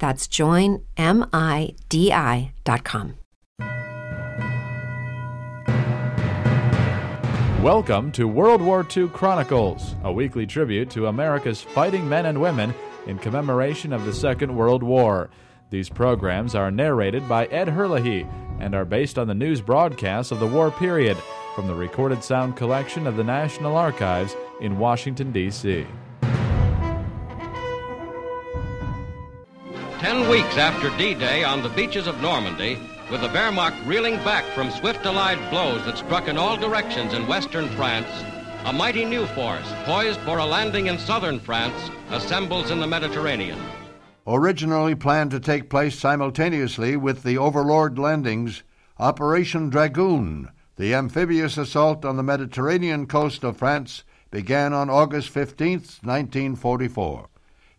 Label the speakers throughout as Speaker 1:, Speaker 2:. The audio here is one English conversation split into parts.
Speaker 1: That's joinmidi.com.
Speaker 2: Welcome to World War II Chronicles, a weekly tribute to America's fighting men and women in commemoration of the Second World War. These programs are narrated by Ed Herlihy and are based on the news broadcasts of the war period from the recorded sound collection of the National Archives in Washington, D.C.
Speaker 3: Ten weeks after D Day on the beaches of Normandy, with the Wehrmacht reeling back from swift Allied blows that struck in all directions in western France, a mighty new force, poised for a landing in southern France, assembles in the Mediterranean.
Speaker 4: Originally planned to take place simultaneously with the Overlord landings, Operation Dragoon, the amphibious assault on the Mediterranean coast of France, began on August 15, 1944.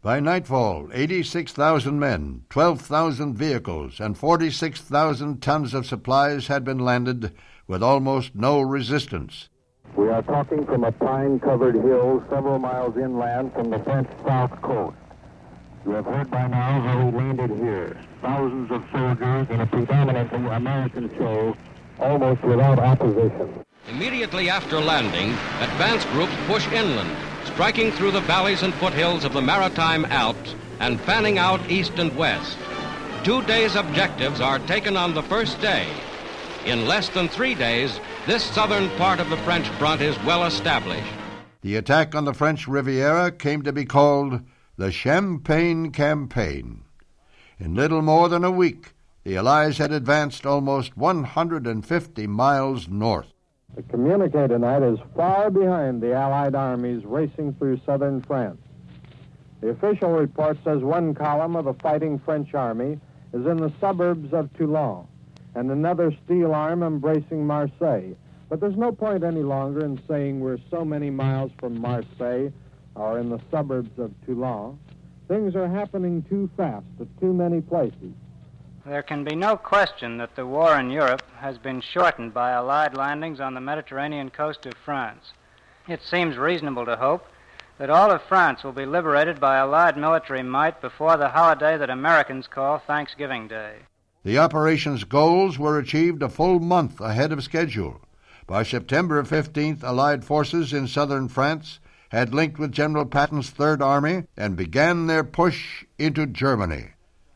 Speaker 4: By nightfall, 86,000 men, 12,000 vehicles, and 46,000 tons of supplies had been landed with almost no resistance.
Speaker 5: We are talking from a pine covered hill several miles inland from the French south coast. You have heard by now how we landed here. Thousands of soldiers in a predominantly American show, almost without opposition.
Speaker 3: Immediately after landing, advance groups push inland striking through the valleys and foothills of the Maritime Alps and fanning out east and west. Two days' objectives are taken on the first day. In less than three days, this southern part of the French front is well established.
Speaker 4: The attack on the French Riviera came to be called the Champagne Campaign. In little more than a week, the Allies had advanced almost 150 miles north.
Speaker 5: The communique tonight is far behind the Allied armies racing through southern France. The official report says one column of the fighting French army is in the suburbs of Toulon and another steel arm embracing Marseille. But there's no point any longer in saying we're so many miles from Marseille or in the suburbs of Toulon. Things are happening too fast at too many places.
Speaker 6: There can be no question that the war in Europe has been shortened by Allied landings on the Mediterranean coast of France. It seems reasonable to hope that all of France will be liberated by Allied military might before the holiday that Americans call Thanksgiving Day.
Speaker 4: The operation's goals were achieved a full month ahead of schedule. By September 15th, Allied forces in southern France had linked with General Patton's Third Army and began their push into Germany.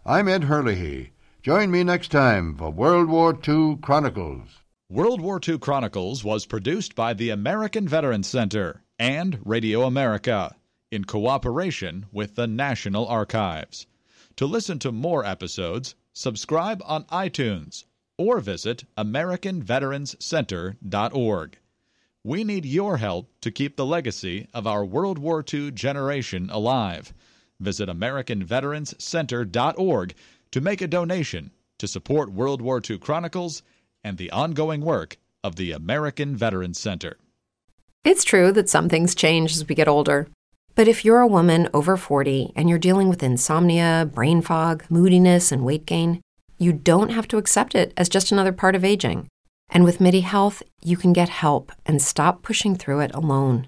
Speaker 4: I'm Ed Herlihy. Join me next time for World War II Chronicles.
Speaker 2: World War II Chronicles was produced by the American Veterans Center and Radio America in cooperation with the National Archives. To listen to more episodes, subscribe on iTunes or visit AmericanVeteransCenter.org. We need your help to keep the legacy of our World War II generation alive. Visit AmericanVeteransCenter.org to make a donation to support World War II Chronicles and the ongoing work of the American Veterans Center.
Speaker 1: It's true that some things change as we get older. But if you're a woman over 40 and you're dealing with insomnia, brain fog, moodiness, and weight gain, you don't have to accept it as just another part of aging. And with MIDI Health, you can get help and stop pushing through it alone.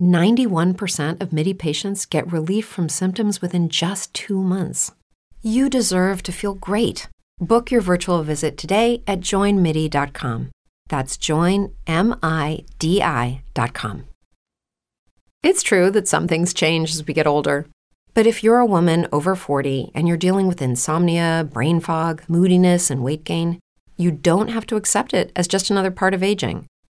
Speaker 1: 91% of MIDI patients get relief from symptoms within just two months. You deserve to feel great. Book your virtual visit today at joinmidi.com. That's joinmidi.com. It's true that some things change as we get older. But if you're a woman over 40 and you're dealing with insomnia, brain fog, moodiness, and weight gain, you don't have to accept it as just another part of aging.